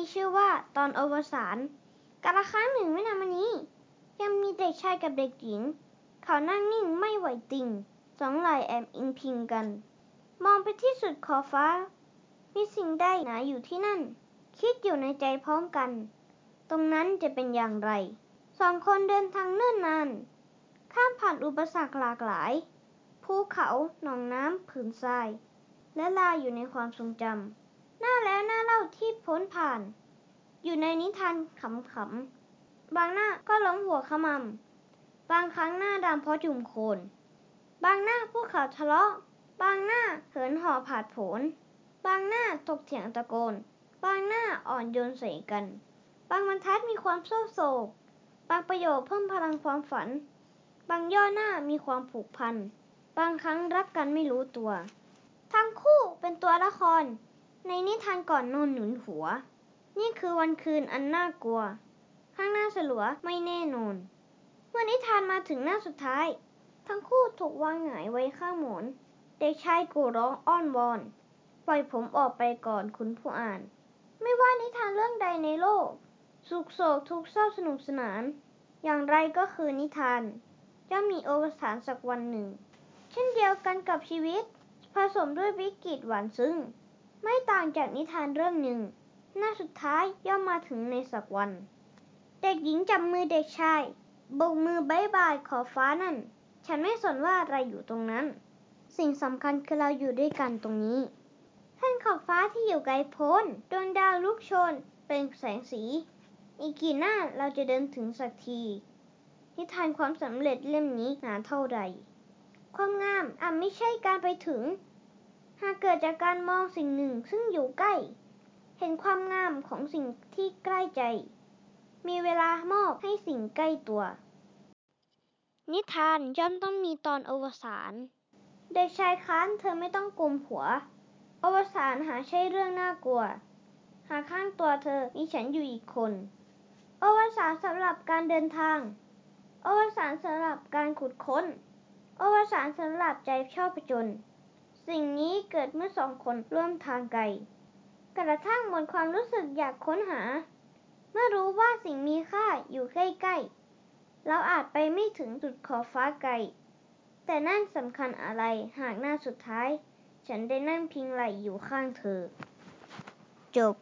นี้ชื่อว่าตอนอวสานกาละครั้งหนึ่งไม่นานมานี้ ยังมีเด็กชายกับเด็กหญิง เขานั่งนิ่งไม่ไหวติงสองไหล่แอบอิงพิงกัน มองไปที่สุดขอบฟ้า มีสิ่งใดหนาอยู่ที่นั่น คิดอยู่ในใจพร้อมกัน ตรงนั้นจะเป็นอย่างไร สองคนเดินทางเนิ่นนาน ข้ามผ่านอุปสรรคหลากหลายภูเขาหนองน้ำผืนทราย และลาอยู่ในความทรงจำ หน้าแล้วหน้าเล่าที่พ้นผ่าน อยู่ในนิทานขำๆ บางหน้าก็ล้มหัวขมำบางครั้งหน้าดำเพราะจุ่มโคลนบางหน้าพวกเขาทะเลาะ บางหน้าเหินห่อผาดโผน บางหน้าถกเถียงตะโกน บางหน้าอ่อนโยนใส่กัน บางบรรทัดมีความเศร้าโศก บางประโยคเพิ่มพลังความฝัน บางย่อหน้ามีความผูกพัน บางครั้งรักกันไม่รู้ตัว ทั้งคู่เป็นตัวละคร ในนิทานก่อนนอนหนุนหัว นี่คือวันคืนอันน่ากลัว ข้างหน้าสลัวไม่แน่นอน เมื่อนิทานมาถึงหน้าสุดท้าย ทั้งคู่ถูกวางหงายไว้ข้างหมอนเด็กชายกูร้องอ้อนวอน ปล่อยผมออกไปก่อนคุณผู้อ่าน ไม่ว่านิทานเรื่องใดในโลก สุขโศกทุกเศร้าสนุกสนาน อย่างไรก็คือนิทานจะมีอวสานสักวันหนึ่ง เช่นเดียวกันกับชีวิต ผสมด้วยวิกฤตหวานซึ้ง ไม่ต่างจากนิทานเรื่องหนึ่ง หน้าสุดท้ายย่อมมาถึงในสักวัน เด็กหญิงจับมือเด็กชายโบกมือบายบายขอฟ้านั่น ฉันไม่สนว่าอะไรอยู่ตรงนั้น สิ่งสำคัญคือเราอยู่ด้วยกันตรงนี้ท่านขอบฟ้าที่อยู่ไกลโพ้นดวงดาวลุกโชน เป็นแสงสี อีกกี่หน้าเราจะเดินถึงสักทีนิทานความสำเร็จเล่มนี้หนาเท่าใดความงามอาจไม่ใช่การไปถึง หากเกิดจากการมองสิ่งหนึ่งซึ่งอยู่ใกล้ เห็นความงามของสิ่งที่ใกล้ใจ มีเวลามอบให้สิ่งใกล้ตัว นิทานย่อมต้องมีตอนอวสานเด็กชายค้านเธอไม่ต้องกลุมหัว อวสานหาใช่เรื่องน่ากลัว หาข้างตัวเธอมีฉันอยู่อีกคน อวสานสำหรับการเดินทาง อวสานสำหรับการขุดค้น อวสานสำหรับใจชอบผจญ สิ่งนี้เกิดเมื่อสองคนร่วมทางไกล กระทั่งหมดความรู้สึกอยากค้นหา เมื่อรู้ว่าสิ่งมีค่าอยู่ใกล้ๆ เราอาจไปไม่ถึงจุดขอบฟ้าไกล แต่นั่นสำคัญอะไรหากหน้าสุดท้าย ฉันได้นั่งพิงไหลอยู่ข้างเธอ จบ